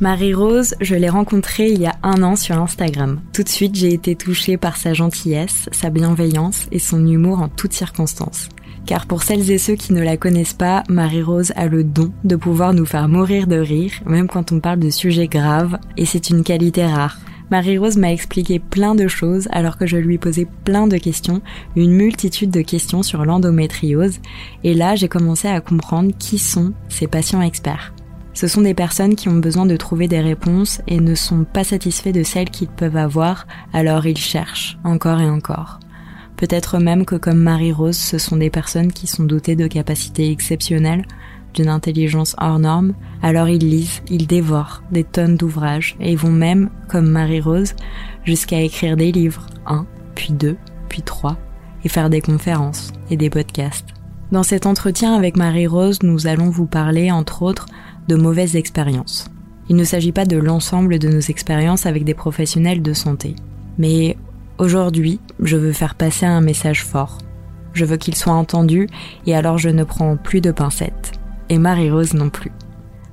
Marie-Rose, je l'ai rencontrée il y a un an sur Instagram. Tout de suite, j'ai été touchée par sa gentillesse, sa bienveillance et son humour en toutes circonstances. Car pour celles et ceux qui ne la connaissent pas, Marie-Rose a le don de pouvoir nous faire mourir de rire, même quand on parle de sujets graves, et c'est une qualité rare. Marie-Rose m'a expliqué plein de choses alors que je lui posais plein de questions, une multitude de questions sur l'endométriose, et là j'ai commencé à comprendre qui sont ces patients experts. Ce sont des personnes qui ont besoin de trouver des réponses et ne sont pas satisfaits de celles qu'ils peuvent avoir, alors ils cherchent encore et encore. Peut-être même que comme Marie-Rose, ce sont des personnes qui sont dotées de capacités exceptionnelles, d'une intelligence hors norme, alors ils lisent, ils dévorent des tonnes d'ouvrages et vont même, comme Marie-Rose, jusqu'à écrire des livres, un, puis deux, puis trois, et faire des conférences et des podcasts. Dans cet entretien avec Marie-Rose, nous allons vous parler, entre autres, de mauvaises expériences. Il ne s'agit pas de l'ensemble de nos expériences avec des professionnels de santé. Mais aujourd'hui, je veux faire passer un message fort. Je veux qu'il soit entendu et alors je ne prends plus de pincettes. Et Marie-Rose non plus.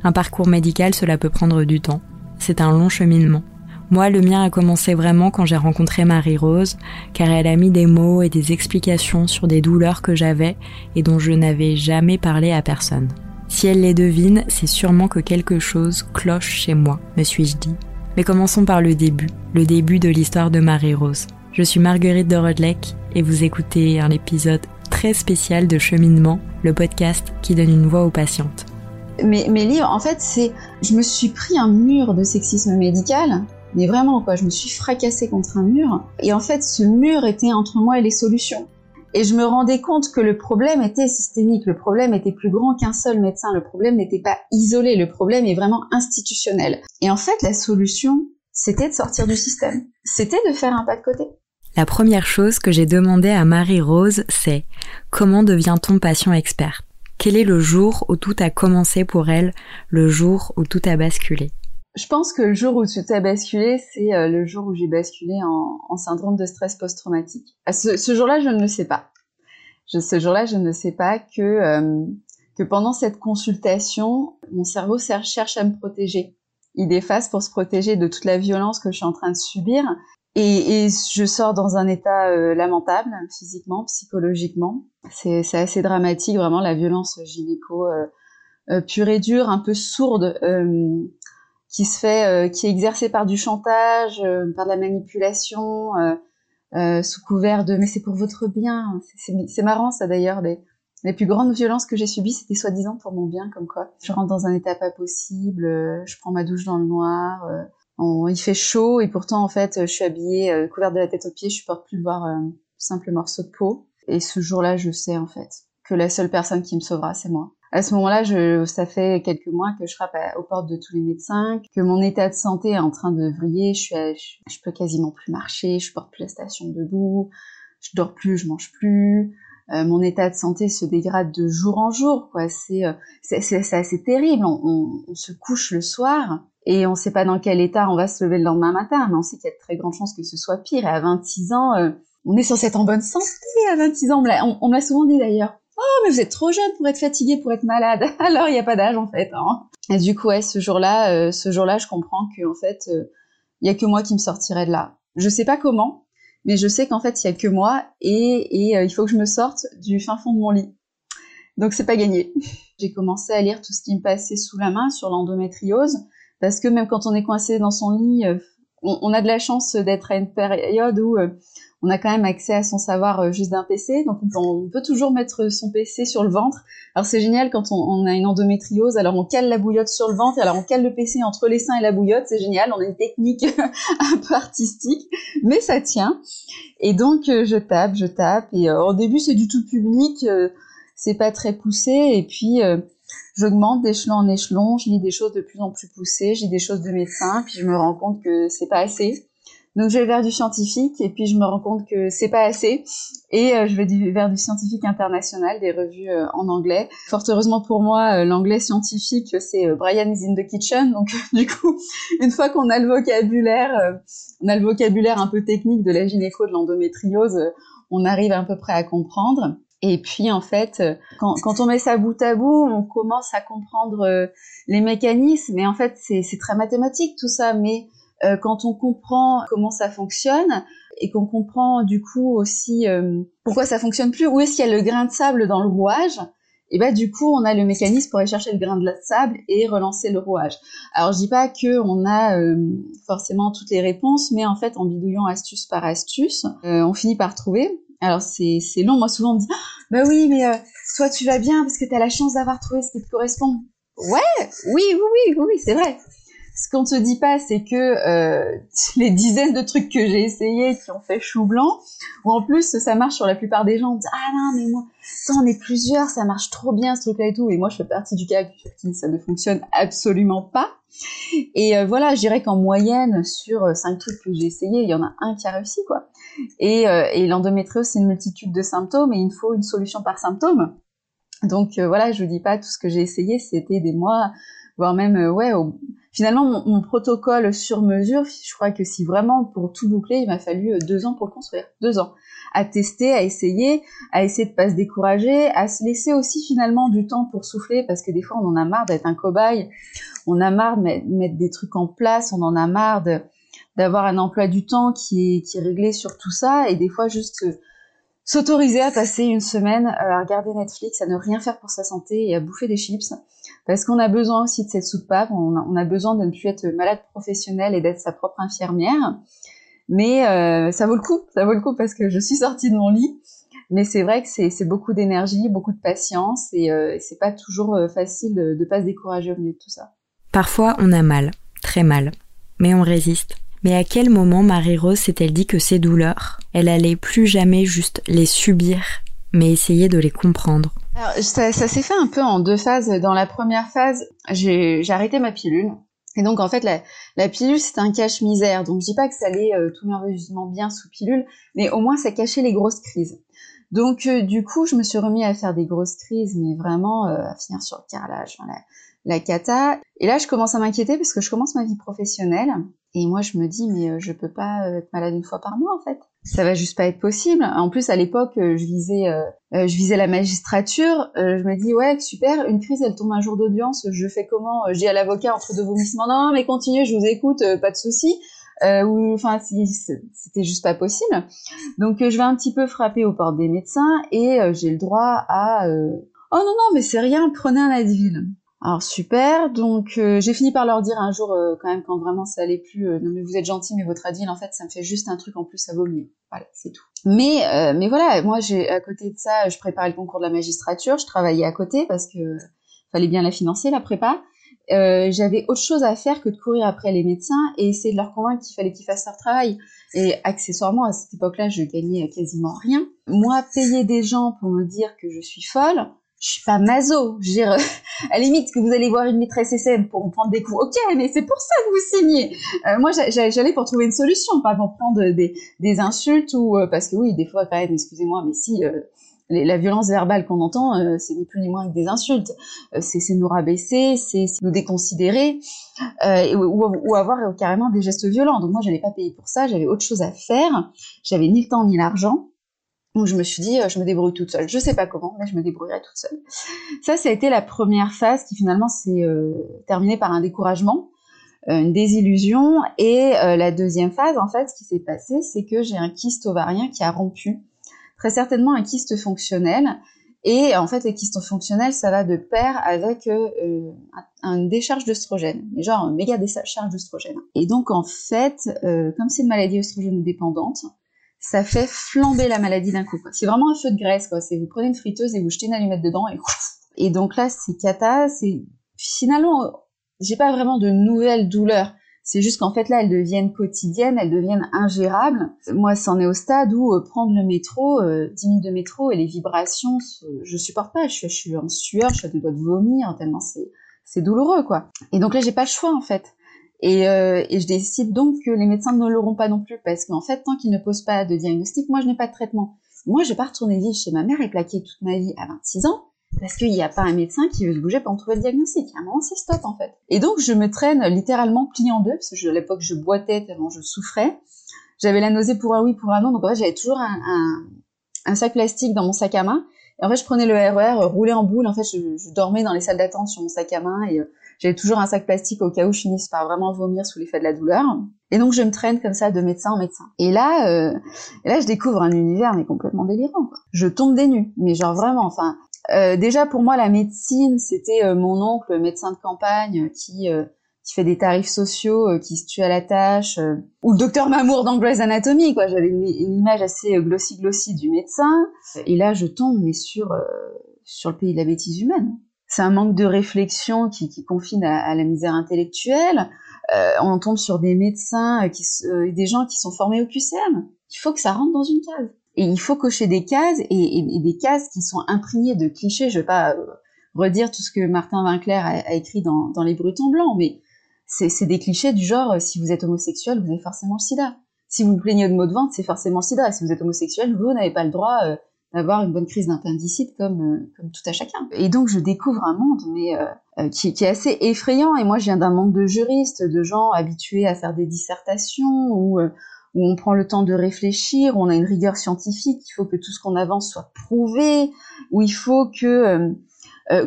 Un parcours médical, cela peut prendre du temps. C'est un long cheminement. Moi, le mien a commencé vraiment quand j'ai rencontré Marie-Rose, car elle a mis des mots et des explications sur des douleurs que j'avais et dont je n'avais jamais parlé à personne. Si elle les devine, c'est sûrement que quelque chose cloche chez moi, me suis-je dit. Mais commençons par le début, le début de l'histoire de Marie-Rose. Je suis Marguerite de Rodlec et vous écoutez un épisode très spécial de Cheminement, le podcast qui donne une voix aux patientes. Mes, mes livres, en fait, c'est. Je me suis pris un mur de sexisme médical, mais vraiment, quoi. Je me suis fracassée contre un mur. Et en fait, ce mur était entre moi et les solutions. Et je me rendais compte que le problème était systémique, le problème était plus grand qu'un seul médecin, le problème n'était pas isolé, le problème est vraiment institutionnel. Et en fait, la solution, c'était de sortir du système, c'était de faire un pas de côté. La première chose que j'ai demandé à Marie-Rose, c'est comment devient-on patient expert? Quel est le jour où tout a commencé pour elle, le jour où tout a basculé? Je pense que le jour où tout a basculé, c'est euh, le jour où j'ai basculé en, syndrome de stress post-traumatique. ce, jour-là, je ne le sais pas. ce jour-là, je ne sais pas que, euh, que pendant cette consultation, mon cerveau cherche à me protéger. Il déface pour se protéger de toute la violence que je suis en train de subir. Et, je sors dans un état euh, lamentable, physiquement, psychologiquement. C'est assez dramatique, vraiment, la violence gynéco pure et dure, un peu sourde qui se fait, euh, qui est exercé par du chantage, euh, par de la manipulation, euh, sous couvert de mais c'est pour votre bien. C'est marrant ça d'ailleurs. Les, plus grandes violences que j'ai subies, c'était soi-disant pour mon bien, comme quoi. Je rentre dans un état pas possible, je prends ma douche dans le noir, il fait chaud et pourtant en fait je suis habillée couverte de la tête aux pieds, je supporte plus de voir un simple morceau de peau. Et ce jour-là, je sais en fait que la seule personne qui me sauvera, c'est moi à ce moment-là, je, ça fait quelques mois que je frappe aux portes de tous les médecins, que mon état de santé est en train de vriller. Je, suis, je, peux quasiment plus marcher, je porte plus la station debout, je dors plus, je mange plus. Euh, mon état de santé se dégrade de jour en jour. Quoi, c'est euh, c'est terrible. On, on, se couche le soir et on ne sait pas dans quel état on va se lever le lendemain matin, mais on sait qu'il y a de très grandes chances que ce soit pire. Et à 26 ans, euh, on est censé être en bonne santé. À 26 ans, on me l'a souvent dit d'ailleurs. Oh, mais vous êtes trop jeune pour être fatigué, pour être malade. Alors, il n'y a pas d'âge, en fait. Hein. Et du coup, ouais, ce jour-là, euh, ce jour-là, je comprends qu'en fait, il euh, y a que moi qui me sortirai de là. Je sais pas comment, mais je sais qu'en fait, il y a que moi et, et euh, il faut que je me sorte du fin fond de mon lit. Donc, c'est pas gagné. J'ai commencé à lire tout ce qui me passait sous la main sur l'endométriose, parce que même quand on est coincé dans son lit, on, on, a de la chance d'être à une période où on a quand même accès à son savoir euh, juste d'un PC, donc on peut, toujours mettre son PC sur le ventre. Alors c'est génial quand on, a une endométriose, alors on cale la bouillotte sur le ventre, alors on cale le PC entre les seins et la bouillotte, c'est génial, on a une technique un peu artistique, mais ça tient. Et donc euh, je tape, je tape, et euh, au début c'est du tout public, c'est pas très poussé, et puis j'augmente d'échelon en échelon, je lis des choses de plus en plus poussées, je lis des choses de médecins, puis je me rends compte que c'est pas assez. Donc je vais vers du scientifique et puis je me rends compte que c'est pas assez et euh, je vais vers du scientifique international, des revues euh, en anglais. Fort heureusement pour moi, euh, l'anglais scientifique c'est Brian is in the kitchen. Donc du coup, une fois qu'on a le vocabulaire, on a le vocabulaire un peu technique de la gynéco de l'endométriose, on arrive à peu près à comprendre. Et puis en fait, quand, quand, on met ça bout à bout, on commence à comprendre les mécanismes. Et en fait, c'est très mathématique tout ça. Mais quand on comprend comment ça fonctionne et qu'on comprend du coup aussi pourquoi ça fonctionne plus, où est-ce qu'il y a le grain de sable dans le rouage, et bah du coup on a le mécanisme pour aller chercher le grain de sable et relancer le rouage. Alors je dis pas que on a euh, forcément toutes les réponses, mais en fait en bidouillant astuce par astuce, euh, on finit par trouver. Alors c'est long, moi souvent on me dit bah oui mais euh, toi tu vas bien parce que tu as la chance d'avoir trouvé ce qui te correspond. Ouais, oui oui oui, oui c'est vrai ce qu'on te dit pas, c'est que euh, les dizaines de trucs que j'ai essayés qui ont fait chou blanc, ou en plus ça marche sur la plupart des gens, on dit ah non mais moi, ça on est plusieurs, ça marche trop bien ce truc-là et tout, et moi je fais partie du cas qui ça ne fonctionne absolument pas. Et euh, voilà, je dirais qu'en moyenne sur euh, cinq trucs que j'ai essayés, il y en a un qui a réussi quoi. Et, et l'endométriose c'est une multitude de symptômes et il faut une solution par symptôme. Donc voilà, je vous dis pas tout ce que j'ai essayé, c'était des mois, voire même ouais. Au, finalement, mon, protocole sur mesure, je crois que si vraiment pour tout boucler, il m'a fallu euh, deux ans pour le construire, deux ans, à tester, à essayer, à essayer de pas se décourager, à se laisser aussi finalement du temps pour souffler, parce que des fois on en a marre d'être un cobaye, on a marre de mettre des trucs en place, on en a marre d'avoir un emploi du temps qui est, qui est réglé sur tout ça, et des fois juste euh, s'autoriser à passer une semaine euh, à regarder Netflix, à ne rien faire pour sa santé et à bouffer des chips, parce qu'on a besoin aussi de cette soupape, on a, on a besoin de ne plus être malade professionnel et d'être sa propre infirmière. Mais euh, ça vaut le coup, ça vaut le coup parce que je suis sortie de mon lit. Mais c'est vrai que c'est beaucoup d'énergie, beaucoup de patience et euh, c'est pas toujours facile de, de pas se décourager au milieu de tout ça. Parfois on a mal, très mal, mais on résiste. Mais à quel moment Marie-Rose s'est-elle dit que ces douleurs, elle allait plus jamais juste les subir, mais essayer de les comprendre? Alors, ça, s'est fait un peu en deux phases. Dans la première phase, j'ai arrêté ma pilule. Et donc en fait, la, pilule, c'est un cache-misère. Donc je dis pas que ça allait euh, tout merveilleusement bien sous pilule, mais au moins ça cachait les grosses crises. Donc euh, du coup, je me suis remis à faire des grosses crises, mais vraiment euh, à finir sur le carrelage, la, la cata. Et là, je commence à m'inquiéter parce que je commence ma vie professionnelle. Et moi, je me dis, mais euh, je peux pas euh, être malade une fois par mois, en fait. Ça va juste pas être possible. En plus, à l'époque, euh, je visais, je visais la magistrature. je me dis, ouais, super. Une crise, elle tombe un jour d'audience. Je fais comment Je dis à l'avocat entre deux vomissements, non, mais continuez, je vous écoute, pas de souci. ou enfin, c'était juste pas possible. Donc, je vais un petit peu frapper aux portes des médecins et j'ai le droit à, oh non non, mais c'est rien, prenez un Advil. Alors super, donc euh, j'ai fini par leur dire un jour euh, quand même quand vraiment ça allait plus, euh, non mais vous êtes gentil mais votre adil en fait ça me fait juste un truc en plus à vos Voilà, c'est tout. Mais mais voilà, moi j'ai à côté de ça, je préparais le concours de la magistrature, je travaillais à côté parce que fallait bien la financer la prépa. j'avais autre chose à faire que de courir après les médecins et essayer de leur convaincre qu'il fallait qu'ils fassent leur travail. Et accessoirement à cette époque-là, je gagnais quasiment rien. Moi, payer des gens pour me dire que je suis folle, je suis pas maso. Je veux dire, à la limite que vous allez voir une maîtresse SM pour prendre des coups, ok, mais c'est pour ça que vous signez. Euh, moi, j'allais pour trouver une solution, pas pour prendre des, des insultes ou euh, parce que oui, des fois quand même, excusez-moi, mais si euh, la violence verbale qu'on entend, c'est ni plus ni moins que des insultes. c'est nous rabaisser, c'est nous déconsidérer ou, ou, avoir carrément des gestes violents. Donc moi, j'allais pas payer pour ça, j'avais autre chose à faire. J'avais ni le temps ni l'argent. Donc je me suis dit, euh, je me débrouille toute seule. Je sais pas comment, mais je me débrouillerai toute seule. Ça, ça a été la première phase qui finalement s'est euh, terminée par un découragement, euh, une désillusion. Et la deuxième phase, en fait, ce qui s'est passé, c'est que j'ai un kyste ovarien qui a rompu. Très certainement un kyste fonctionnel. Et en fait, les kystes fonctionnels, ça va de pair avec une décharge d'œstrogène, genre méga décharge d'œstrogène. Et donc en fait, comme c'est une maladie œstrogène dépendante, ça fait flamber la maladie d'un coup. C'est vraiment un feu de graisse, quoi. C'est vous prenez une friteuse et vous jetez une allumette dedans et et donc là c'est cata. C'est finalement j'ai pas vraiment de nouvelles douleurs. C'est juste qu'en fait là elles deviennent quotidiennes, elles deviennent ingérables. Moi c'en est au stade où euh, prendre le métro, euh, 10 minutes de métro et les vibrations, je supporte pas. Je suis, en sueur, je suis à deux doigts de vomir tellement c'est c'est douloureux quoi. Et donc là j'ai pas le choix en fait. Et, euh, et, je décide donc que les médecins ne l'auront pas non plus, parce qu'en fait, tant qu'ils ne posent pas de diagnostic, moi, je n'ai pas de traitement. Moi, je vais pas retourner vivre chez ma mère et plaquer toute ma vie à 26 ans, parce qu'il n'y a pas un médecin qui veut se bouger pour trouver le diagnostic. À un moment, c'est stop, en fait. Et donc, je me traîne littéralement plié en deux, parce que à l'époque, je boitais tellement je souffrais. J'avais la nausée pour un oui, pour un non, donc en fait, j'avais toujours un, un, un sac plastique dans mon sac à main, En fait, je prenais le RER, roulé en boule. En fait, je, dormais dans les salles d'attente sur mon sac à main et j'avais toujours un sac plastique au cas où je finisse par vraiment vomir sous l'effet de la douleur. Et donc je me traîne comme ça de médecin en médecin. Et là, euh, et là je découvre un univers mais complètement délirant. Quoi. Je tombe des nues, mais genre vraiment. Enfin, euh, déjà pour moi la médecine, c'était euh, mon oncle médecin de campagne qui qui fait des tarifs sociaux, qui se tue à la tâche, ou le docteur Mamour dans Grey's Anatomy, quoi. J'avais une, image assez glossy glossy du médecin, et là je tombe mais sur sur le pays de la bêtise humaine c'est un manque de réflexion qui, qui confine à, la misère intellectuelle. Euh, on tombe sur des médecins, euh, qui, euh, des gens qui sont formés au QCM. Il faut que ça rentre dans une case. Et il faut cocher des cases et, des cases qui sont imprégnées de clichés. Je vais pas redire tout ce que Martin Winkler a, écrit dans, dans Les Brutons Blancs, mais c'est des clichés du genre si vous êtes homosexuel, vous avez forcément le sida. Si vous vous plaignez de maux de ventre, c'est forcément le sida. Si vous êtes homosexuel, vous n'avez pas le droit d'avoir une bonne crise d'appendicite comme euh, comme tout à chacun. Et donc je découvre un monde mais euh, euh, qui, qui, est assez effrayant et moi je viens d'un monde de juristes, de gens habitués à faire des dissertations où où on prend le temps de réfléchir, où on a une rigueur scientifique, il faut que tout ce qu'on avance soit prouvé, où il faut que,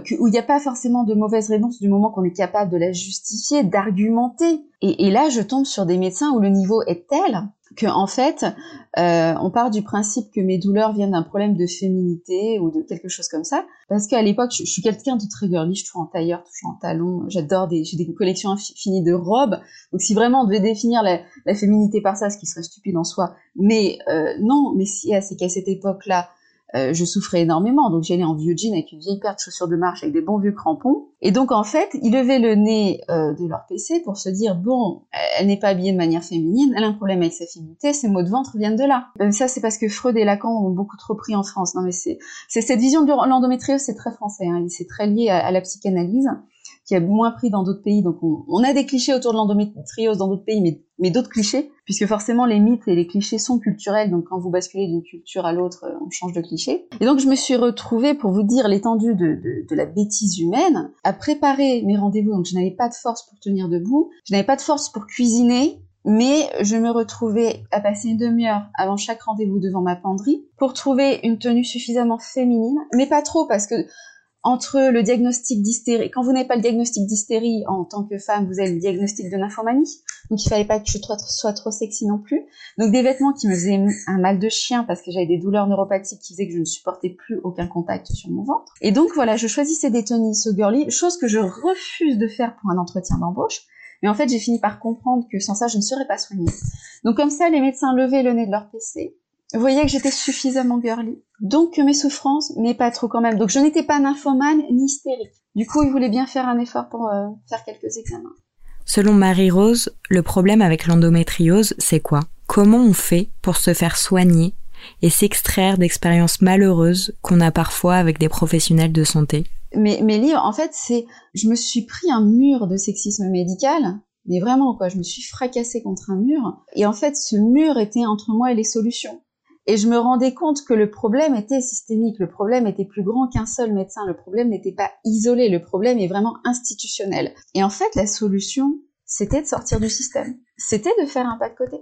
que où il n'y a pas forcément de mauvaise réponse du moment qu'on est capable de la justifier, d'argumenter. Et, là, je tombe sur des médecins où le niveau est tel que en fait, euh, on part du principe que mes douleurs viennent d'un problème de féminité ou de quelque chose comme ça, parce qu'à l'époque, je, suis quelqu'un de très girly, je trouve en tailleur, toujours en talons, j'adore des, j'ai des collections infinies de robes, donc si vraiment on devait définir la, féminité par ça, ce qui serait stupide en soi, mais euh, non, mais si, c'est qu'à cette époque-là, euh, je souffrais énormément. Donc j'allais en vieux jean avec une vieille paire de chaussures de marche avec des bons vieux crampons. Et donc en fait, ils levaient le nez euh, de leur PC pour se dire bon, elle n'est pas habillée de manière féminine, elle a un problème avec sa féminité, ses maux de ventre viennent de là. Euh, ça c'est parce que Freud et Lacan ont beaucoup trop pris en France. Non mais c'est cette vision de l'endométriose, c'est très français, hein, c'est très lié à la psychanalyse qui a moins pris dans d'autres pays. Donc on, a des clichés autour de l'endométriose dans d'autres pays, mais, d'autres clichés, puisque forcément les mythes et les clichés sont culturels. Donc quand vous basculez d'une culture à l'autre, euh, on change de cliché. Et donc je me suis retrouvée, pour vous dire l'étendue de, de, la bêtise humaine, à préparer mes rendez-vous. Donc je n'avais pas de force pour tenir debout, je n'avais pas de force pour cuisiner. Mais je me retrouvais à passer une demi-heure avant chaque rendez-vous devant ma penderie pour trouver une tenue suffisamment féminine, mais pas trop parce que entre le diagnostic d'hystérie, quand vous n'avez pas le diagnostic d'hystérie en tant que femme, vous avez le diagnostic de nymphomanie. Donc il fallait pas que je sois trop sexy non plus. Donc des vêtements qui me faisaient un mal de chien parce que j'avais des douleurs neuropathiques qui faisaient que je ne supportais plus aucun contact sur mon ventre. Et donc voilà, je choisissais des tenues so girly, chose que je refuse de faire pour un entretien d'embauche. Mais en fait, j'ai fini par comprendre que sans ça, je ne serais pas soignée. Donc comme ça, les médecins levaient le nez de leur PC vous voyez que j'étais suffisamment girly. Donc mes souffrances, mais pas trop quand même. Donc je n'étais pas nymphomane ni hystérique. Du coup, il voulait bien faire un effort pour euh, faire quelques examens. Selon Marie-Rose, le problème avec l'endométriose, c'est quoi? Comment on fait pour se faire soigner et s'extraire d'expériences malheureuses qu'on a parfois avec des professionnels de santé? Mes, mes livres, en fait, c'est... Je me suis pris un mur de sexisme médical mais vraiment quoi, je me suis fracassée contre un mur et en fait ce mur était entre moi et les solutions. Et je me rendais compte que le problème était systémique, le problème était plus grand qu'un seul médecin, le problème n'était pas isolé, le problème est vraiment institutionnel. Et en fait, la solution, c'était de sortir du système, c'était de faire un pas de côté.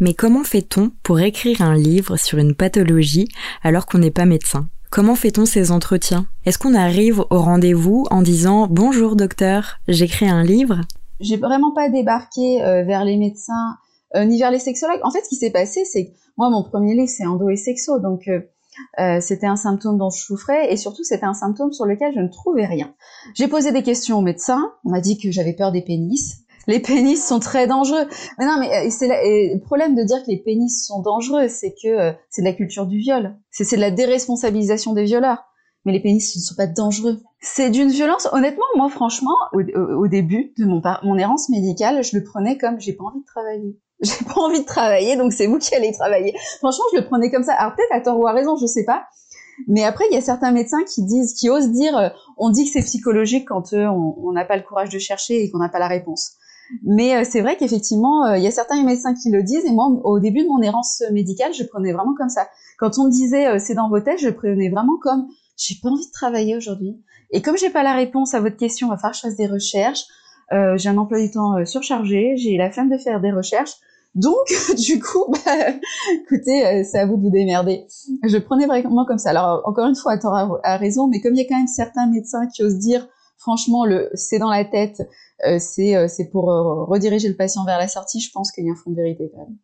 Mais comment fait-on pour écrire un livre sur une pathologie alors qu'on n'est pas médecin? Comment fait-on ces entretiens? Est-ce qu'on arrive au rendez-vous en disant Bonjour docteur, j'écris un livre? J'ai vraiment pas débarqué euh, vers les médecins ni vers les sexologues. En fait, ce qui s'est passé, c'est que moi, mon premier livre, c'est endo et sexo, donc euh, euh, c'était un symptôme dont je souffrais et surtout c'était un symptôme sur lequel je ne trouvais rien. J'ai posé des questions au médecin, on m'a dit que j'avais peur des pénis. Les pénis sont très dangereux. Mais non, mais c'est le problème de dire que les pénis sont dangereux, c'est que c'est de la culture du viol. C'est de la déresponsabilisation des violeurs. Mais les pénis ne sont pas dangereux. C'est d'une violence. Honnêtement, moi, franchement, au, début de mon, mon errance médicale, je le prenais comme j'ai pas envie de travailler j'ai pas envie de travailler, donc c'est vous qui allez travailler. Franchement, je le prenais comme ça. Alors peut-être à tort ou à raison, je sais pas. Mais après, il y a certains médecins qui disent, qui osent dire, euh, on dit que c'est psychologique quand euh, on n'a pas le courage de chercher et qu'on n'a pas la réponse. Mais euh, c'est vrai qu'effectivement, il y a certains médecins qui le disent. Et moi, au début de mon errance médicale, je prenais vraiment comme ça. Quand on me disait, c'est dans vos têtes, je prenais vraiment comme, j'ai pas envie de travailler aujourd'hui. Et comme j'ai pas la réponse à votre question, il va falloir que je fasse des recherches. j'ai un emploi du temps surchargé, j'ai la flemme de faire des recherches Donc, du coup, bah, écoutez, euh, c'est à vous de vous démerder. Je prenais vraiment comme ça. Alors, encore une fois, tu a raison, mais comme il y a quand même certains médecins qui osent dire, franchement, le c'est dans la tête, euh, c'est euh, c'est pour rediriger le patient vers la sortie, je pense qu'il y a un fond de vérité quand même.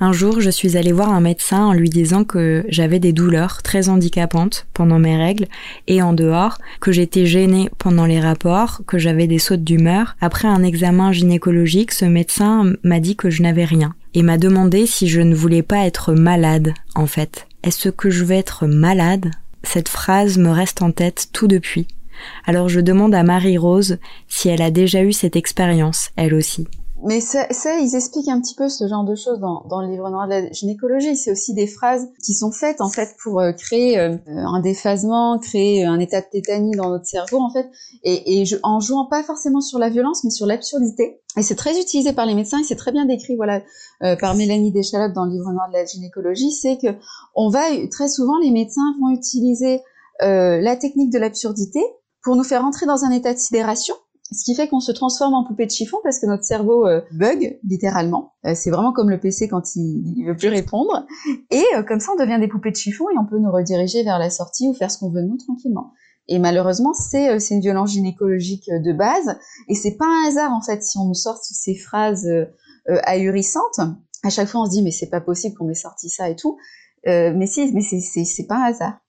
Un jour, je suis allée voir un médecin en lui disant que j'avais des douleurs très handicapantes pendant mes règles et en dehors, que j'étais gênée pendant les rapports, que j'avais des sautes d'humeur. Après un examen gynécologique, ce médecin m'a dit que je n'avais rien et m'a demandé si je ne voulais pas être malade, en fait. Est-ce que je vais être malade? Cette phrase me reste en tête tout depuis. Alors je demande à Marie-Rose si elle a déjà eu cette expérience, elle aussi mais ça, ça, ils expliquent un petit peu ce genre de choses dans, dans le livre noir de la gynécologie. C'est aussi des phrases qui sont faites en fait pour euh, créer euh, un déphasement, créer un état de tétanie dans notre cerveau en fait, et, et je, en jouant pas forcément sur la violence, mais sur l'absurdité. Et c'est très utilisé par les médecins et c'est très bien décrit, voilà, euh, par Mélanie Deschalotte dans le livre noir de la gynécologie. C'est que on va très souvent les médecins vont utiliser la technique de l'absurdité pour nous faire entrer dans un état de sidération ce qui fait qu'on se transforme en poupée de chiffon parce que notre cerveau euh, bug littéralement. Euh, c'est vraiment comme le PC quand il, il veut plus répondre. Et euh, comme ça, on devient des poupées de chiffon et on peut nous rediriger vers la sortie ou faire ce qu'on veut nous tranquillement. Et malheureusement, c'est une violence gynécologique de base. Et c'est pas un hasard en fait si on nous sort ces phrases ahurissantes. À chaque fois, on se dit mais c'est pas possible qu'on m'ait sorti ça et tout. mais si, mais c'est pas un hasard.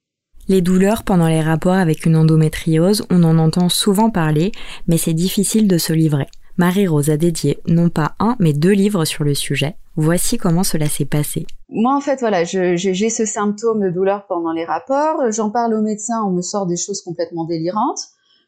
Les douleurs pendant les rapports avec une endométriose, on en entend souvent parler, mais c'est difficile de se livrer. Marie-Rose a dédié non pas un, mais deux livres sur le sujet. Voici comment cela s'est passé. Moi, en fait, voilà, j'ai ce symptôme de douleur pendant les rapports. J'en parle au médecin, on me sort des choses complètement délirantes.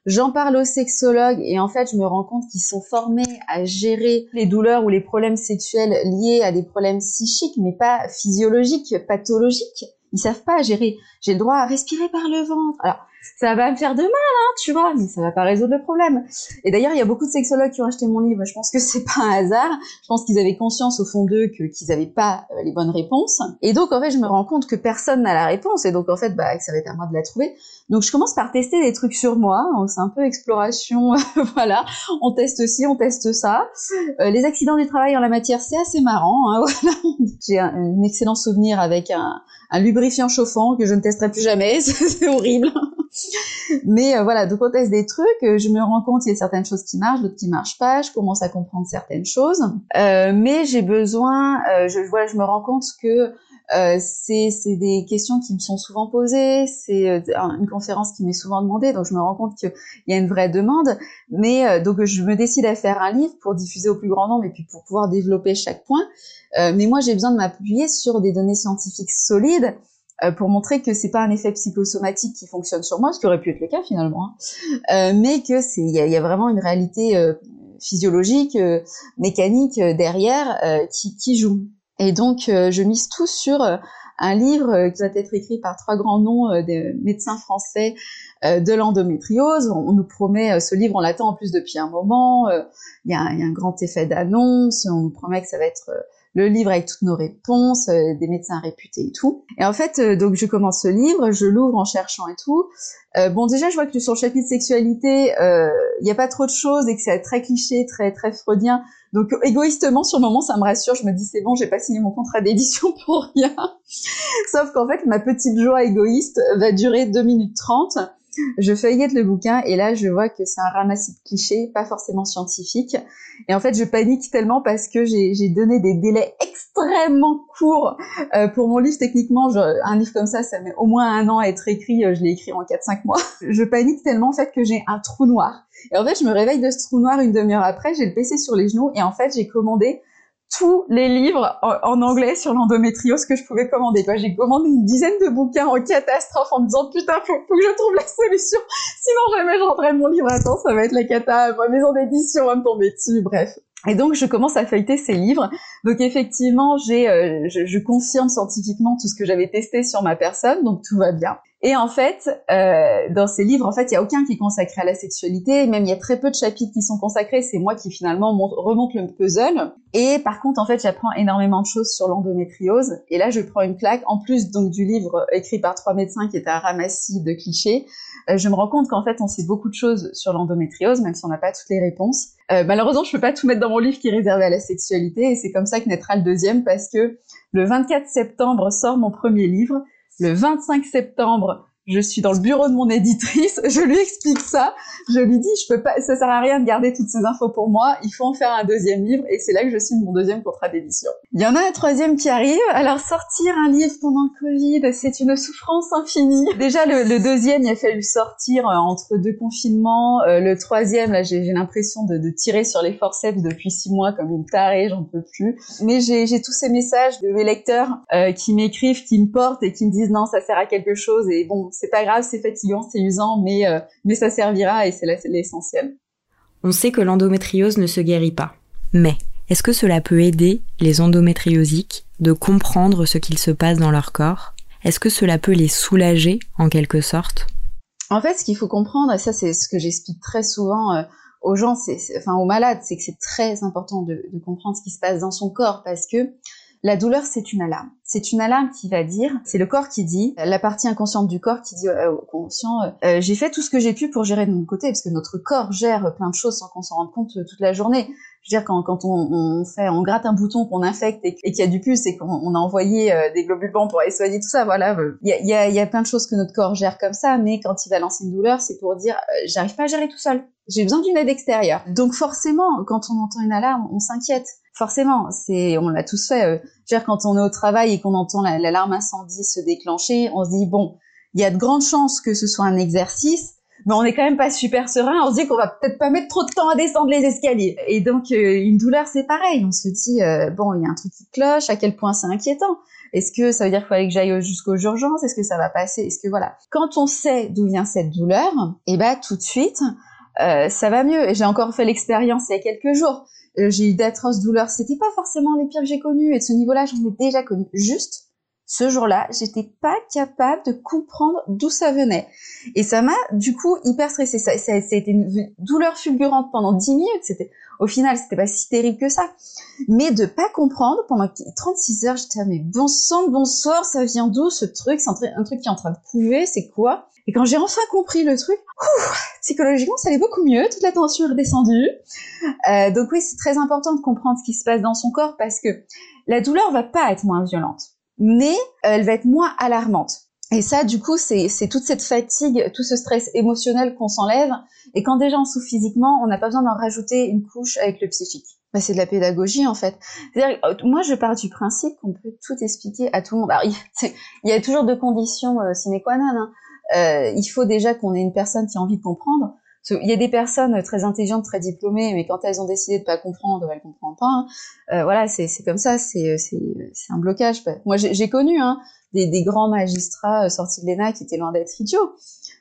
J'en parle aux sexologues et en fait, je me rends compte qu'ils sont formés à gérer les douleurs ou les problèmes sexuels liés à des problèmes psychiques, mais pas physiologiques, pathologiques. Ils savent pas gérer. J'ai le droit à respirer par le ventre. Alors, ça va me faire de mal, hein, tu vois, mais ça va pas résoudre le problème. Et d'ailleurs, il y a beaucoup de sexologues qui ont acheté mon livre. Je pense que c'est pas un hasard. Je pense qu'ils avaient conscience au fond d'eux que qu'ils avaient pas euh, les bonnes réponses. Et donc, en fait, je me rends compte que personne n'a la réponse. Et donc, en fait, bah, ça va être à moi de la trouver. Donc, je commence par tester des trucs sur moi. C'est un peu exploration, voilà. On teste ci, on teste ça. Euh, les accidents du travail en la matière, c'est assez marrant. Hein. J'ai un, excellent souvenir avec un lubrifiant chauffant que je ne testerai plus jamais, c'est horrible. Mais euh, voilà, donc on teste des trucs, euh, je me rends compte qu'il y a certaines choses qui marchent, d'autres qui marchent pas, je commence à comprendre certaines choses, euh, mais j'ai besoin, je voilà, je me rends compte que c'est des questions qui me sont souvent posées, c'est une conférence qui m'est souvent demandée, donc je me rends compte qu'il y a une vraie demande, mais donc je me décide à faire un livre pour diffuser au plus grand nombre et puis pour pouvoir développer chaque point. Euh, mais moi, j'ai besoin de m'appuyer sur des données scientifiques solides euh, pour montrer que c'est pas un effet psychosomatique qui fonctionne sur moi, ce qui aurait pu être le cas finalement, hein. euh, mais que c'est il y, a, vraiment une réalité physiologique, mécanique derrière qui, qui joue. Et donc, je mise tout sur un livre qui va être écrit par trois grands noms des médecins français de l'endométriose. On, nous promet ce livre, on l'attend en plus depuis un moment. Il y, a, y, a un grand effet d'annonce. On nous promet que ça va être le livre avec toutes nos réponses, euh, des médecins réputés et tout. Et en fait, euh, donc je commence ce livre, je l'ouvre en cherchant et tout. Euh, bon, déjà, je vois que sur le chapitre sexualité, il n'y a pas trop de choses et que c'est très cliché, très très freudien. Donc égoïstement, sur le moment, ça me rassure. Je me dis c'est bon, j'ai pas signé mon contrat d'édition pour rien. Sauf qu'en fait, ma petite joie égoïste va durer 2 minutes 30 je feuillette le bouquin et là je vois que c'est un ramassis de clichés, pas forcément scientifiques. Et en fait je panique tellement parce que j'ai donné des délais extrêmement courts euh, pour mon livre. Techniquement, un livre comme ça, ça met au moins un an à être écrit. Euh, je l'ai écrit en 4-5 mois. Je panique tellement en fait que j'ai un trou noir. Et en fait je me réveille de ce trou noir une demi-heure après, j'ai le PC sur les genoux et en fait j'ai commandé tous les livres en, anglais sur l'endométriose que je pouvais commander. J'ai commandé une dizaine de bouquins en catastrophe en me disant putain faut, faut que je trouve la solution, sinon jamais je rendrai mon livre à temps, ça va être la cata, ma maison d'édition va me tomber dessus, bref. Et donc je commence à feuilleter ces livres. Donc effectivement, j'ai, euh, je, je, confirme scientifiquement tout ce que j'avais testé sur ma personne, donc tout va bien. Et en fait, euh, dans ces livres, en fait, il y a aucun qui est consacré à la sexualité. Même il y a très peu de chapitres qui sont consacrés. C'est moi qui finalement remonte le puzzle. Et par contre, en fait, j'apprends énormément de choses sur l'endométriose. Et là, je prends une claque. En plus donc du livre écrit par trois médecins qui est un ramassis de clichés, euh, je me rends compte qu'en fait, on sait beaucoup de choses sur l'endométriose, même si on n'a pas toutes les réponses. Euh, malheureusement, je peux pas tout mettre dans mon livre qui est réservé à la sexualité, et c'est comme ça que naîtra le deuxième, parce que le 24 septembre sort mon premier livre. Le 25 septembre je suis dans le bureau de mon éditrice, je lui explique ça, je lui dis je peux pas, ça sert à rien de garder toutes ces infos pour moi, il faut en faire un deuxième livre et c'est là que je signe mon deuxième contrat d'édition. Il y en a un troisième qui arrive, alors sortir un livre pendant le Covid, c'est une souffrance infinie. Déjà le, deuxième, il a fallu sortir euh, entre deux confinements, euh, le troisième là j'ai l'impression de, tirer sur les forceps depuis six mois comme une tarée, j'en peux plus. Mais j'ai tous ces messages de mes lecteurs euh, qui m'écrivent, qui me portent et qui me disent non ça sert à quelque chose et bon c'est pas grave, c'est fatigant, c'est usant, mais, euh, mais ça servira et c'est l'essentiel. On sait que l'endométriose ne se guérit pas. Mais est-ce que cela peut aider les endométriosiques de comprendre ce qu'il se passe dans leur corps? Est-ce que cela peut les soulager en quelque sorte? En fait, ce qu'il faut comprendre, et ça c'est ce que j'explique très souvent euh, aux gens, enfin aux malades, c'est que c'est très important de, de comprendre ce qui se passe dans son corps parce que la douleur, c'est une alarme. C'est une alarme qui va dire, c'est le corps qui dit, la partie inconsciente du corps qui dit euh, au conscient, euh, euh, j'ai fait tout ce que j'ai pu pour gérer de mon côté, parce que notre corps gère plein de choses sans qu'on s'en rende compte toute la journée. Je veux dire, quand, quand on, fait, on gratte un bouton qu'on infecte et, qu'il y a du pus et qu'on a envoyé des globules blancs pour aller soigner tout ça, voilà, il y a, y a plein de choses que notre corps gère comme ça, mais quand il va lancer une douleur, c'est pour dire, j'arrive pas à gérer tout seul. J'ai besoin d'une aide extérieure. Donc forcément, quand on entend une alarme, on s'inquiète forcément, c'est, on l'a tous fait. Euh, dire, quand on est au travail et qu'on entend l'alarme incendie se déclencher, on se dit bon, il y a de grandes chances que ce soit un exercice, mais on n'est quand même pas super serein. On se dit qu'on va peut-être pas mettre trop de temps à descendre les escaliers. Et donc euh, une douleur, c'est pareil. On se dit euh, bon, il y a un truc qui cloche. À quel point c'est inquiétant Est-ce que ça veut dire qu'il fallait que j'aille jusqu'aux urgences? Est-ce que ça va passer? Est-ce que voilà Quand on sait d'où vient cette douleur, et eh ben tout de suite, ça va mieux. J'ai encore fait l'expérience il y a quelques jours. Euh, j'ai eu d'atroces douleurs. C'était pas forcément les pires que j'ai connus et de ce niveau-là, j'en ai déjà connu. Juste, ce jour-là, j'étais pas capable de comprendre d'où ça venait. Et ça m'a, du coup, hyper stressée. Ça, ça, a été une douleur fulgurante pendant 10 minutes. C'était, au final, c'était pas si terrible que ça. Mais de pas comprendre pendant 36 heures, j'étais, ah, bon sang, bonsoir, ça vient d'où ce truc? C'est un, truc qui est en train de couver, c'est quoi? Et quand j'ai enfin compris le truc, psychologiquement, ça allait beaucoup mieux, toute la tension est redescendue. Euh, donc oui, c'est très important de comprendre ce qui se passe dans son corps parce que la douleur va pas être moins violente, mais elle va être moins alarmante. Et ça, du coup, c'est toute cette fatigue, tout ce stress émotionnel qu'on s'enlève. Et quand déjà on souffre physiquement, on n'a pas besoin d'en rajouter une couche avec le psychique. Bah, c'est de la pédagogie en fait. Euh, moi, je pars du principe qu'on peut tout expliquer à tout le monde. Alors, il, y a toujours deux conditions euh, sine qua non. Hein euh, il faut déjà qu'on ait une personne qui a envie de comprendre. Il y a des personnes très intelligentes, très diplômées, mais quand elles ont décidé de pas comprendre, elles comprennent pas. Hein. Euh, voilà, c'est comme ça, c'est un blocage. Moi, j'ai connu hein, des, grands magistrats euh, sortis de l'ENA qui étaient loin d'être idiots.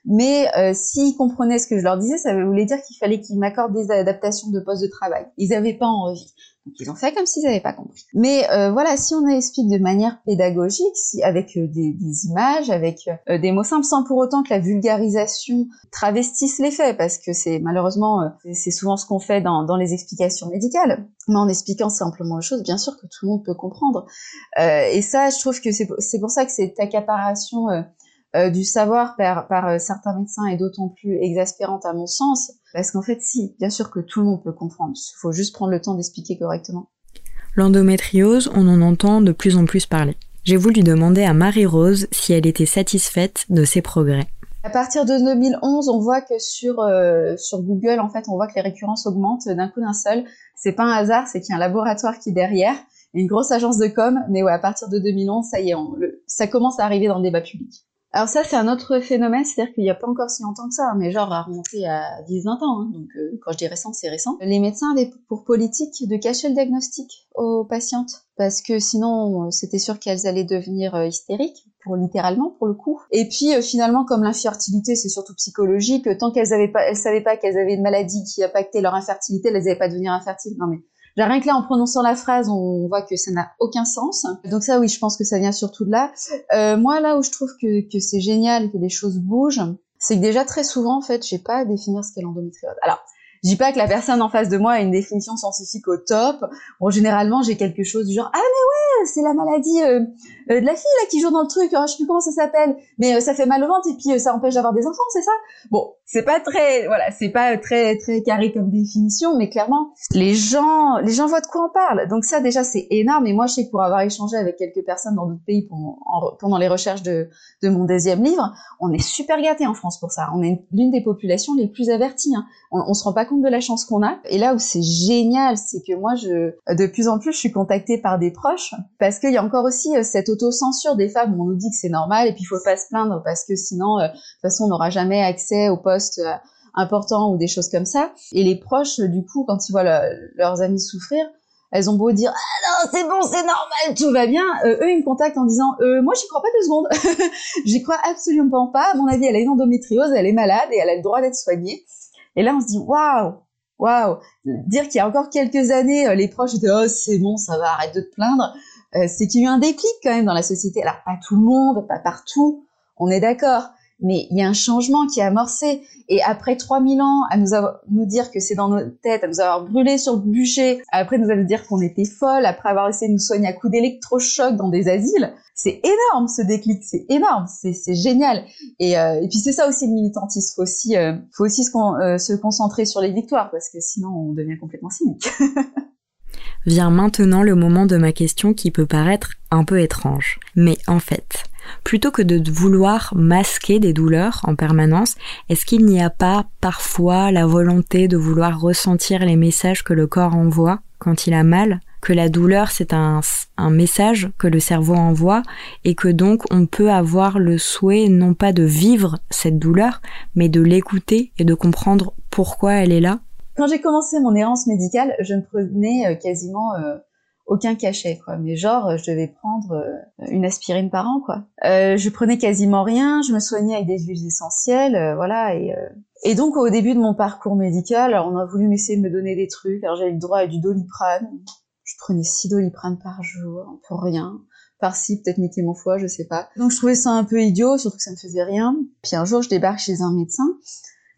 Mais euh, s'ils comprenaient ce que je leur disais, ça voulait dire qu'il fallait qu'ils m'accordent des adaptations de poste de travail. Ils n'avaient pas envie. Donc ils ont fait comme s'ils n'avaient pas compris. Mais euh, voilà, si on explique de manière pédagogique, si, avec euh, des, des, images, avec euh, des mots simples, sans pour autant que la vulgarisation travestisse les faits, parce que c'est malheureusement c'est souvent ce qu'on fait dans, dans, les explications médicales. Mais en expliquant simplement les choses, bien sûr que tout le monde peut comprendre. et ça, je trouve que c'est pour ça que cette accaparation du savoir par, par certains médecins est d'autant plus exaspérante à mon sens, parce qu'en fait, si, bien sûr que tout le monde peut comprendre. Il faut juste prendre le temps d'expliquer correctement. L'endométriose, on en entend de plus en plus parler. J'ai voulu demander à Marie-Rose si elle était satisfaite de ses progrès. À partir de 2011, on voit que sur euh, sur Google, en fait, on voit que les récurrences augmentent d'un coup d'un seul. C'est pas un hasard, c'est qu'il y a un laboratoire qui est derrière, une grosse agence de com. Mais ouais, à partir de 2011, ça y est, ça commence à arriver dans le débat public. Alors ça, c'est un autre phénomène, c'est-à-dire qu'il n'y a pas encore si longtemps que ça, mais genre à remonter à 10-20 ans, hein, donc euh, quand je dis récent, c'est récent. Les médecins avaient pour politique de cacher le diagnostic aux patientes, parce que sinon, euh, c'était sûr qu'elles allaient devenir euh, hystériques, pour littéralement pour le coup. Et puis finalement, comme l'infertilité, c'est surtout psychologique, tant qu'elles avaient pas, elles savaient pas qu'elles avaient une maladie qui impactait leur infertilité, elles n'avaient pas devenir infertiles. Non mais Rien que là, en prononçant la phrase, on voit que ça n'a aucun sens. Donc ça, oui, je pense que ça vient surtout de là. Euh, moi, là où je trouve que, que c'est génial, que les choses bougent, c'est que déjà très souvent, en fait, j'ai pas à définir ce qu'est l'endométriose. Alors, je dis pas que la personne en face de moi a une définition scientifique au top. Bon, généralement, j'ai quelque chose du genre ah mais ouais, c'est la maladie euh, euh, de la fille là qui joue dans le truc. Oh, je sais plus comment ça s'appelle, mais ça fait mal au ventre et puis ça empêche d'avoir des enfants, c'est ça? Bon, c'est pas très, voilà, c'est pas très très carré comme définition, mais clairement, les gens, les gens voient de quoi on parle. Donc ça déjà c'est énorme. Et moi, je sais que pour avoir échangé avec quelques personnes dans d'autres pays pendant, les recherches de, de mon deuxième livre, on est super gâté en France pour ça. On est l'une des populations les plus averties. Hein. On, on se rend pas compte de la chance qu'on a. Et là où c'est génial, c'est que moi, je, de plus en plus, je suis contactée par des proches parce qu'il y a encore aussi euh, cette autocensure des femmes où on nous dit que c'est normal et puis il faut pas se plaindre parce que sinon, euh, de toute façon, on n'aura jamais accès au poste euh, important ou des choses comme ça. Et les proches, du coup, quand ils voient leurs amis souffrir, elles ont beau dire ah non c'est bon c'est normal tout va bien euh, eux ils me contactent en disant euh, moi j'y crois pas deux secondes. J'y crois absolument pas. À mon avis elle a une endométriose elle est malade et elle a le droit d'être soignée. Et là on se dit waouh waouh. Dire qu'il y a encore quelques années les proches étaient oh c'est bon ça va arrête de te plaindre c'est qu'il y a eu un déclic quand même dans la société. Alors pas tout le monde pas partout on est d'accord mais il y a un changement qui est amorcé. Et après 3000 ans à nous, avoir, dire que c'est dans nos têtes, à nous avoir brûlé sur le bûcher, après nous dire qu'on était folle, après avoir essayé de nous soigner à coups d'électrochoc dans des asiles, c'est énorme ce déclic, c'est énorme, c'est génial. Et, euh, et puis c'est ça aussi le militantisme, faut aussi, euh, faut aussi se, euh, se concentrer sur les victoires parce que sinon on devient complètement cynique. Vient maintenant le moment de ma question qui peut paraître un peu étrange. Mais en fait, Plutôt que de vouloir masquer des douleurs en permanence, est-ce qu'il n'y a pas parfois la volonté de vouloir ressentir les messages que le corps envoie quand il a mal que la douleur c'est un, message que le cerveau envoie et que donc on peut avoir le souhait non pas de vivre cette douleur mais de l'écouter et de comprendre pourquoi elle est là? Quand j'ai commencé mon errance médicale, je ne prenais euh, quasiment euh, aucun cachet quoi. Mais genre je devais prendre euh, une aspirine par an quoi. Euh, je prenais quasiment rien je me soignais avec des huiles essentielles euh, voilà et euh, donc au début de mon parcours médical on a voulu essayer de me donner des trucs. Alors j'avais le droit à du doliprane. Je prenais six doliprane par jour pour rien. Par-ci, peut-être niquer mon foie, je sais pas. Donc je trouvais ça un peu idiot, surtout que ça me faisait rien. Puis un jour, je débarque chez un médecin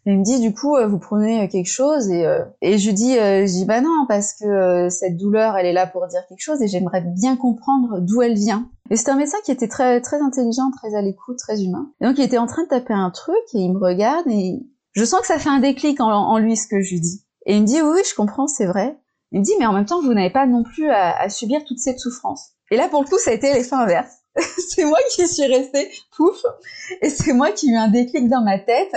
et il me dit du coup euh, vous prenez euh, quelque chose et euh, et je dis je dis bah non parce que cette douleur elle est là pour dire quelque chose et j'aimerais bien comprendre d'où elle vient. Et c'est un médecin qui était très très intelligent, très à l'écoute, très humain. Et donc il était en train de taper un truc et il me regarde et je sens que ça fait un déclic en, lui ce que je lui dis. Et il me dit oui, oui je comprends c'est vrai. Il me dit mais en même temps vous n'avez pas non plus à, à subir toute cette souffrance. Et là pour le coup ça a été l'effet inverse. c'est moi qui suis restée pouf et c'est moi qui ai eu un déclic dans ma tête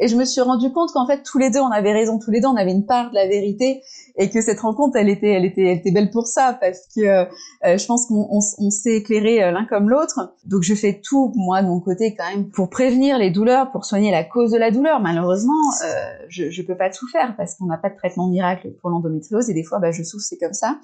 et je me suis rendu compte qu'en fait tous les deux on avait raison, tous les deux on avait une part de la vérité et que cette rencontre elle était elle était elle était belle pour ça parce que euh, je pense qu'on on, s'est éclairé euh, l'un comme l'autre. Donc je fais tout moi de mon côté quand même pour prévenir les douleurs, pour soigner la cause de la douleur. Malheureusement, euh, je je peux pas tout faire parce qu'on n'a pas de traitement miracle pour l'endométriose et des fois bah je souffre c'est comme ça.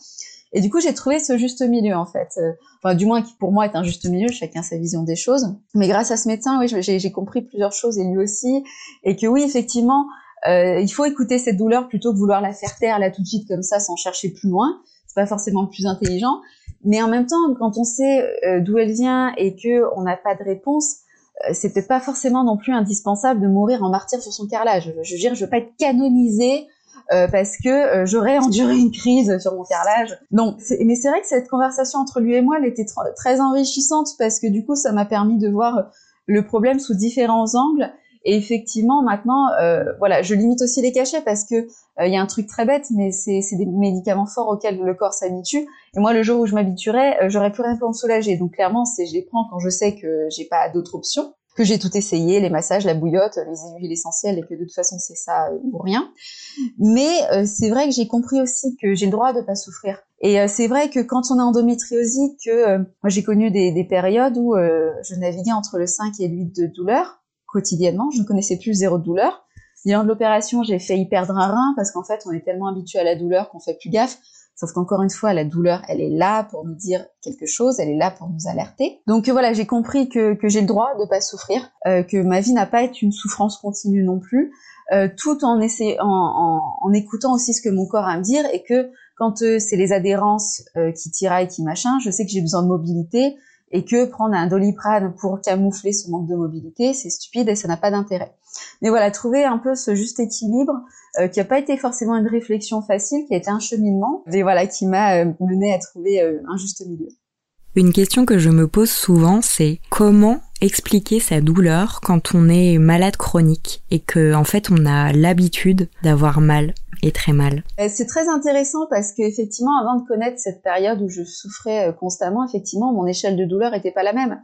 Et du coup, j'ai trouvé ce juste milieu en fait. Euh, enfin, du moins qui pour moi est un juste milieu, chacun sa vision des choses. Mais grâce à ce médecin, oui, j'ai compris plusieurs choses et lui aussi, et que oui, effectivement, euh, il faut écouter cette douleur plutôt que vouloir la faire taire là tout de suite comme ça sans chercher plus loin. C'est pas forcément le plus intelligent. Mais en même temps, quand on sait euh, d'où elle vient et que on n'a pas de réponse, euh, c'est peut-être pas forcément non plus indispensable de mourir en martyr sur son carrelage. Je veux dire, je veux pas être canonisé euh, parce que euh, j'aurais enduré une crise sur mon carrelage. Non, mais c'est vrai que cette conversation entre lui et moi, elle était très enrichissante parce que du coup, ça m'a permis de voir le problème sous différents angles. Et effectivement, maintenant, euh, voilà, je limite aussi les cachets parce que il y a un truc très bête, mais c'est des médicaments forts auxquels le corps s'habitue. Et moi, le jour où je m'habituerai, j'aurais plus rien pour me soulager. Donc clairement, c'est je les prends quand je sais que j'ai pas d'autres options que j'ai tout essayé, les massages, la bouillotte, les huiles essentielles, et que de toute façon c'est ça euh, ou rien. Mais euh, c'est vrai que j'ai compris aussi que j'ai le droit de pas souffrir. Et euh, c'est vrai que quand on est endométriosique, que moi j'ai connu des, des, périodes où je naviguais entre le 5 et 8 de douleur quotidiennement, je ne connaissais plus zéro douleur. Lors de l'opération, j'ai failli perdre un rein parce qu'en fait, on est tellement habitué à la douleur qu'on fait plus gaffe. Sauf qu'encore une fois, la douleur, elle est là pour nous dire quelque chose, elle est là pour nous alerter. Donc voilà, j'ai compris que, que j'ai le droit de pas souffrir, euh, que ma vie n'a pas été une souffrance continue non plus, euh, tout en, essayant, en, en, écoutant aussi ce que mon corps a à me dire et que quand euh, c'est les adhérences euh, qui tiraillent, qui machin, je sais que j'ai besoin de mobilité et que prendre un doliprane pour camoufler ce manque de mobilité, c'est stupide et ça n'a pas d'intérêt. Mais voilà, trouver un peu ce juste équilibre euh, qui n'a pas été forcément une réflexion facile, qui a été un cheminement, et voilà, qui m'a euh, mené à trouver euh, un juste milieu. Une question que je me pose souvent, c'est comment expliquer sa douleur quand on est malade chronique et que en fait on a l'habitude d'avoir mal et très mal? Euh, c'est très intéressant parce qu'effectivement, avant de connaître cette période où je souffrais euh, constamment, effectivement, mon échelle de douleur n'était pas la même.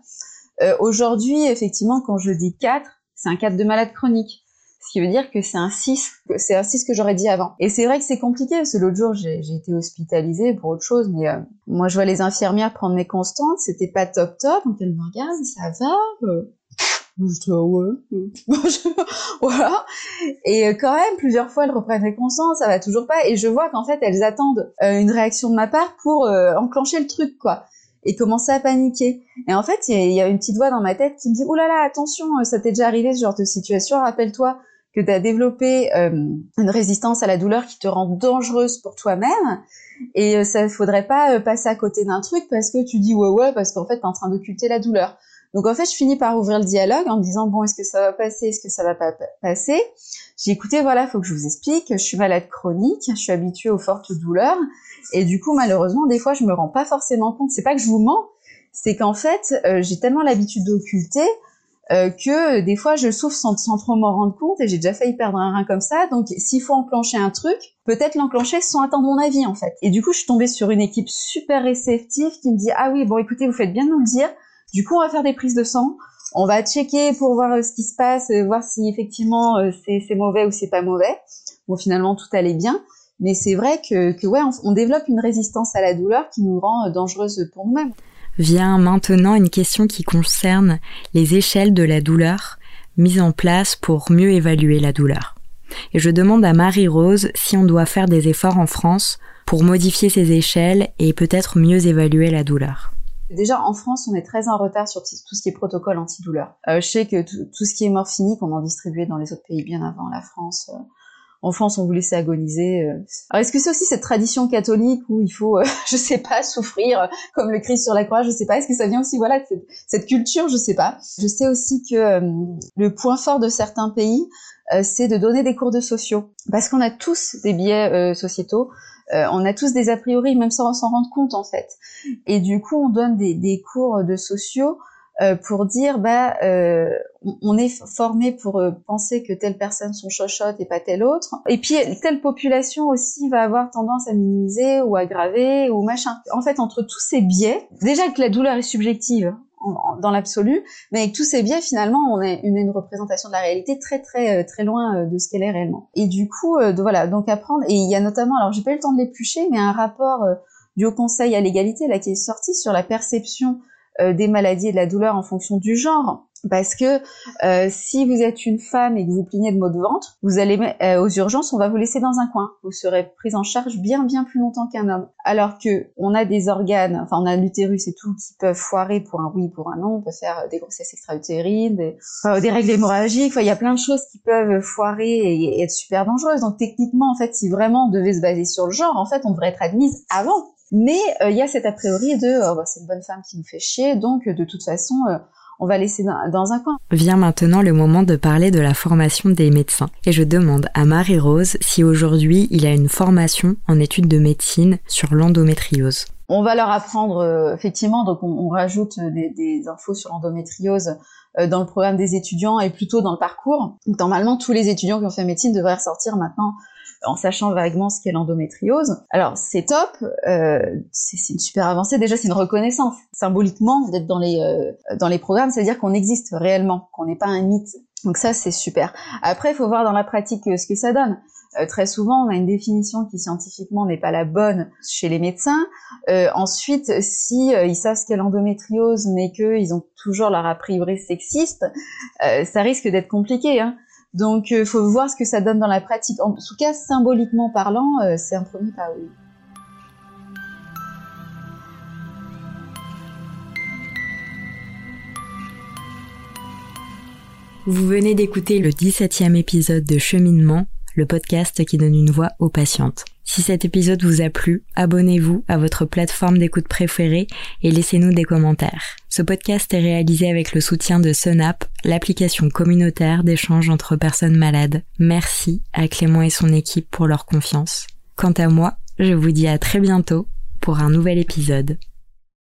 Euh, aujourd'hui, effectivement, quand je dis 4, c'est un 4 de malade chronique. Ce qui veut dire que c'est un 6, c'est un 6 que j'aurais dit avant. Et c'est vrai que c'est compliqué, parce que l'autre jour, j'ai été hospitalisée pour autre chose, mais euh, moi, je vois les infirmières prendre mes constantes, c'était pas top top, donc elles me regardent, ça va euh. je dis, ah ouais. voilà. Et euh, quand même, plusieurs fois, elles reprennent les constantes, ça va toujours pas. Et je vois qu'en fait, elles attendent une réaction de ma part pour enclencher le truc, quoi et commencer à paniquer. Et en fait, il y, a une petite voix dans ma tête qui me dit, là, attention, ça t'est déjà arrivé ce genre de situation, rappelle-toi que tu as développé euh, une résistance à la douleur qui te rend dangereuse pour toi-même, et euh, ça faudrait pas euh, passer à côté d'un truc parce que tu dis ouais ouais, parce qu'en fait, tu es en train d'occulter la douleur. Donc en fait, je finis par ouvrir le dialogue en me disant bon, est-ce que ça va passer, est-ce que ça va pas passer? J'ai écouté, voilà, faut que je vous explique, je suis malade chronique, je suis habituée aux fortes douleurs, et du coup, malheureusement, des fois, je me rends pas forcément compte. C'est pas que je vous mens, c'est qu'en fait, euh, j'ai tellement l'habitude d'occulter euh, que des fois, je souffre sans, trop m'en rendre compte, et j'ai déjà failli perdre un rein comme ça. Donc, s'il faut enclencher un truc, peut-être l'enclencher sans attendre mon avis, en fait. Et du coup, je suis tombée sur une équipe super réceptive qui me dit ah oui, bon, écoutez, vous faites bien de nous le dire. Du coup, on va faire des prises de sang. On va checker pour voir euh, ce qui se passe, voir si effectivement c'est mauvais ou c'est pas mauvais. Bon, finalement, tout allait bien. Mais c'est vrai que, que ouais, on, développe une résistance à la douleur qui nous rend euh, dangereuse pour nous-mêmes. Vient maintenant une question qui concerne les échelles de la douleur mises en place pour mieux évaluer la douleur. Et je demande à Marie-Rose si on doit faire des efforts en France pour modifier ces échelles et peut-être mieux évaluer la douleur. Déjà, en France, on est très en retard sur tout ce qui est protocole antidouleur. Euh, je sais que tout, ce qui est morphinique, on en distribuait dans les autres pays bien avant la France. Euh, en France, on vous laissait agoniser. Euh. Alors, est-ce que c'est aussi cette tradition catholique où il faut, euh, je sais pas, souffrir euh, comme le Christ sur la croix Je sais pas. Est-ce que ça vient aussi, voilà, de cette, culture Je sais pas. Je sais aussi que le point fort de certains pays, c'est de donner des cours de sociaux, parce qu'on a tous des biais sociétaux. on a tous des a priori, même sans s'en rendre compte en fait. Et du coup, on donne des, cours de sociaux euh, pour dire bah euh, on est formé pour euh, penser que telle personne son chochotte et pas telle autre et puis telle population aussi va avoir tendance à minimiser ou aggraver ou machin en fait entre tous ces biais déjà que la douleur est subjective dans l'absolu, mais avec tous ces biais, finalement, on a une, une, représentation de la réalité très très très loin de ce qu'elle est réellement. Et du coup, de, voilà, donc apprendre. Et il y a notamment, alors j'ai pas eu le temps de l'éplucher, mais un rapport du Haut Conseil à l'égalité là qui est sorti sur la perception euh, des maladies et de la douleur en fonction du genre. Parce que euh, si vous êtes une femme et que vous plaignez de maux de ventre, vous allez euh, aux urgences, on va vous laisser dans un coin. Vous serez prise en charge bien bien plus longtemps qu'un homme. Alors que on a des organes, enfin on a l'utérus et tout qui peuvent foirer pour un oui, pour un non. On peut faire des grossesses extra-utérines, des, des, règles hémorragiques. Enfin, il y a plein de choses qui peuvent foirer et, et être super dangereuses. Donc techniquement, en fait, si vraiment on devait se baser sur le genre, en fait, on devrait être admise avant. Mais euh, il y a cet a priori de oh, bah, c'est une bonne femme qui nous fait chier, donc de toute façon euh, on va laisser dans, un coin. Vient maintenant le moment de parler de la formation des médecins. Et je demande à Marie-Rose si aujourd'hui il a une formation en études de médecine sur l'endométriose. On va leur apprendre, euh, effectivement, donc on, rajoute des, des, infos sur l'endométriose dans le programme des étudiants et plutôt dans le parcours. Normalement, tous les étudiants qui ont fait médecine devraient ressortir maintenant en sachant vaguement ce qu'est l'endométriose. Alors c'est top, euh, c'est une super avancée. Déjà c'est une reconnaissance symboliquement d'être dans les euh, dans les programmes, c'est-à-dire qu'on existe réellement, qu'on n'est pas un mythe. Donc ça c'est super. Après il faut voir dans la pratique euh, ce que ça donne. très souvent, on a une définition qui scientifiquement n'est pas la bonne chez les médecins. ensuite, si ils savent ce qu'est l'endométriose, mais qu'ils ont toujours leur a priori sexiste, ça risque d'être compliqué. Hein. Donc, il euh, faut voir ce que ça donne dans la pratique. En tout cas, symboliquement parlant, euh, c'est un premier pas, oui. Vous venez d'écouter le 17e épisode de Cheminement, le podcast qui donne une voix aux patientes. Si cet épisode vous a plu, abonnez-vous à votre plateforme d'écoute préférée et laissez-nous des commentaires. Ce podcast est réalisé avec le soutien de Sunap, l'application communautaire d'échange entre personnes malades. Merci à Clément et son équipe pour leur confiance. Quant à moi, je vous dis à très bientôt pour un nouvel épisode.